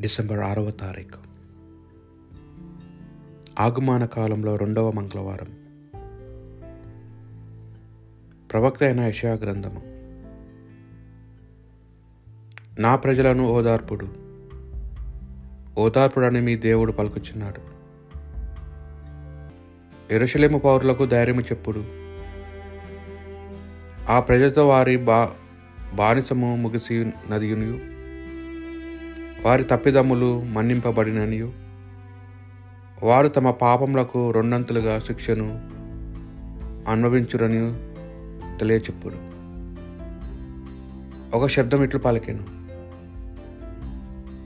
December ఆరవ తారీఖు. ఆగమాన కాలంలో రెండవ మంగళవారం. ప్రవక్త అయిన యశా గ్రంథము. నా ప్రజలను ఓదార్పుడు. ఓదార్పుడని మీ దేవుడు పలుకుచున్నాడు. ఎరుషలేము పౌరులకు ధైర్యము చెప్పుడు. ఆ ప్రజలతో వారి బా బానిసము ముగిసి నదియును వారి తప్పిదమ్ములు మన్నింపబడిననియు. వారు తమ పాపములకు రెండంతులుగా శిక్షను అనుభవించురని తెలియచెప్పుడు ఒక శబ్దం ఇట్లు పలికెను.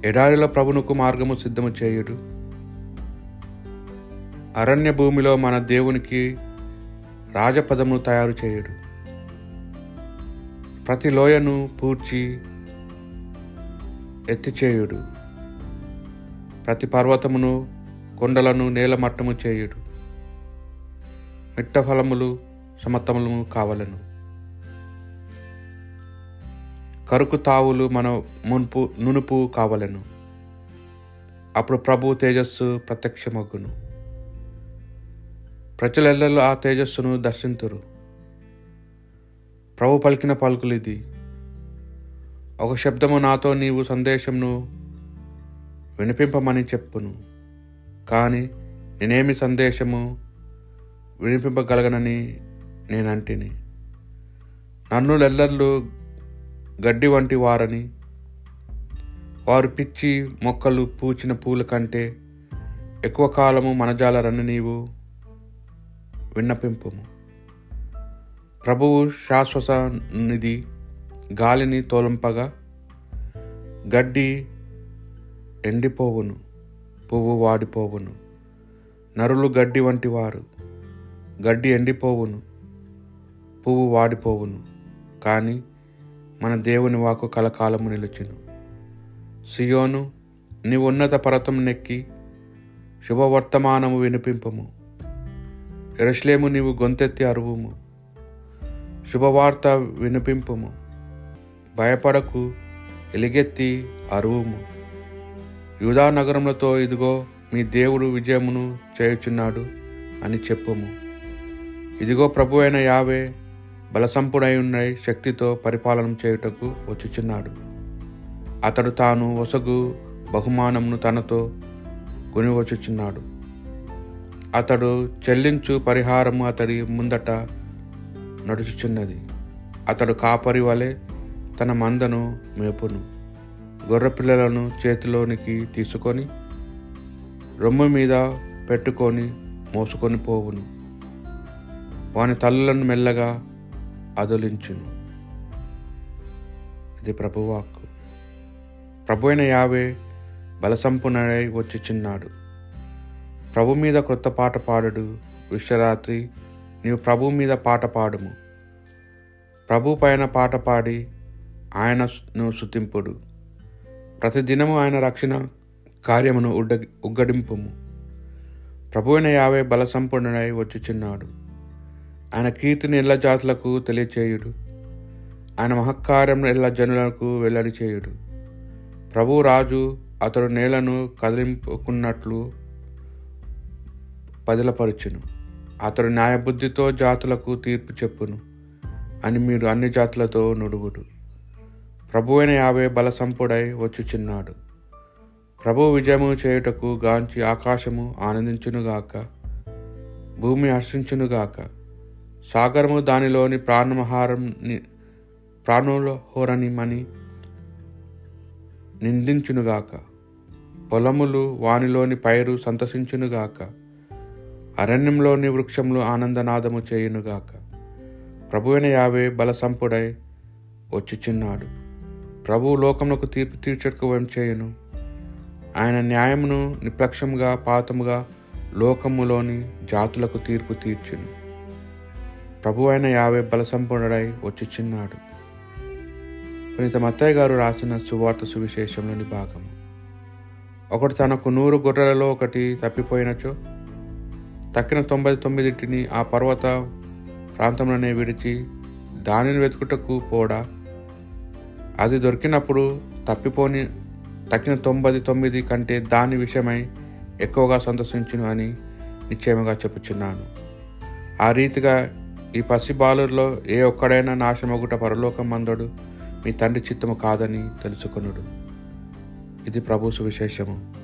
ఎడారిలో ప్రభునుకు మార్గము సిద్ధము చేయుడు. అరణ్య భూమిలో మన దేవునికి రాజపదమును తయారు చేయుడు. ప్రతి లోయను పూడ్చి ఎత్తిచేయుడు. ప్రతి పర్వతమును కొండలను నేలమట్టము చేయుడు. మిట్టఫలములు సమతములు కావలను. కరుకు తావులు మన మునుపు నునుపు కావలను. అప్పుడు ప్రభు తేజస్సు ప్రత్యక్షమగ్గును ప్రజలెల్లలు ఆ తేజస్సును దర్శింతురు. ప్రభు పలికిన పలుకులు ఇది. ఒక శబ్దము నాతో నీవు సందేశంను వినిపింపమని చెప్పును. కానీ నేనేమి సందేశము వినిపింపగలగనని నేనంటిని. నన్ను లెల్లర్లు గడ్డి వంటి వారని వారు పిచ్చి మొక్కలు పూచిన పూల కంటే ఎక్కువ కాలము మనజాలరని నీవు విన్నపింపుము. ప్రభువు శాశ్వత నిధి గాలిని తోలంపగా గడ్డి ఎండిపోవును పువ్వు వాడిపోవును. నరులు గడ్డి వంటి వారు. గడ్డి ఎండిపోవును పువ్వు వాడిపోవును. కానీ మన దేవుని వాకు కలకాలము నిలుచును. సియోను నీ ఉన్నత పర్వతం నెక్కి శుభవర్తమానము వినిపింపము. ఎరస్లేము నీవు గొంతెత్తి అరువుము. శుభవార్త వినిపింపుము. భయపడకు ఎలిగెత్తి అరువుము. యూదా నగరములతో ఇదిగో మీ దేవుడు విజయమును చేయుచున్నాడు అని చెప్పుము. ఇదిగో ప్రభు అయిన యావే బలసంపుడై ఉన్నై శక్తితో పరిపాలన చేయుటకు వచ్చుచున్నాడు. అతడు తాను వసగు బహుమానమును తనతో కొనివచ్చుచున్నాడు. అతడు చెల్లించు పరిహారము అతడి ముందట నడుచుచున్నది. అతడు కాపరి వలె తన మందను మేపును. గొర్రెపిల్లలను చేతిలోనికి తీసుకొని రొమ్ము మీద పెట్టుకొని మోసుకొని పోవును. వాని తల్లులను మెల్లగా అదలించును. ఇది ప్రభువాక్ ప్రభు అయిన యావే వచ్చి చిన్నాడు. ప్రభు మీద క్రొత్త పాట పాడుడు. విశ్వరాత్రి నీవు ప్రభు మీద పాట పాడుము. ప్రభు పైన పాట పాడి ఆయనను శుతింపుడు. ప్రతిదినము ఆయన రక్షణ కార్యమును ఉడ్డ ఉగ్గడింపుము. ప్రభువైన యావే బలసంపన్నుడై వచ్చుచున్నాడు. ఆయన కీర్తిని ఎల్ల జాతులకు తెలియచేయుడు. ఆయన మహక్కార్యం ఎల్ల జనులకు వెల్లడి చేయుడు ప్రభు రాజు అతడు నేలను కదిలింపుకున్నట్లు పదిలపరుచును. అతడు న్యాయబుద్ధితో జాతులకు తీర్పు చెప్పును. అని మీరు అన్ని జాతులతో నుడుగుడు ప్రభువైన యావే బలసంపుడై వచ్చుచున్నాడు. ప్రభు విజయము చేయుటకు గాంచి ఆకాశము ఆనందించునుగాక భూమి హర్షించునుగాక సాగరము దానిలోని ప్రాణమహారం ప్రాణులహోరణిమని నిందించునుగాక పొలములు వానిలోని పైరు సంతసించునుగాక అరణ్యంలోని వృక్షములు ఆనందనాదము చేయునుగాక ప్రభువైన యావే బలసంపుడై వచ్చుచున్నాడు. ప్రభు లోకములకు తీర్పు తీర్చకు చేయను? ఆయన న్యాయమును నిపక్షముగా పాతముగా లోకములోని జాతులకు తీర్పు తీర్చును. ప్రభు అయిన యావే బలసంపూర్ణుడై వచ్చిచున్నాడు. పునీత మత్తయ్య గారు రాసిన సువార్త సువిశేషంలోని భాగము. ఒకటి తనకు నూరు గొర్రెలలో ఒకటి తప్పిపోయినచో తక్కిన తొంభై తొమ్మిదింటిని ఆ పర్వత ప్రాంతంలోనే విడిచి దానిని వెతుకుటకు పోడా? అది దొరికినప్పుడు తప్పిపోని తక్కిన తొంభై తొమ్మిది కంటే దాని విషయమై ఎక్కువగా సంతోషించును అని నిశ్చయముగా చెప్పుచున్నాను. ఆ రీతిగా ఈ పసి బాలుల్లో ఏ ఒక్కడైనా నాశమగుట పరలోకం మందడు మీ తండ్రి చిత్తము కాదని తెలుసుకొనుడు. ఇది ప్రభు సువిశేషము.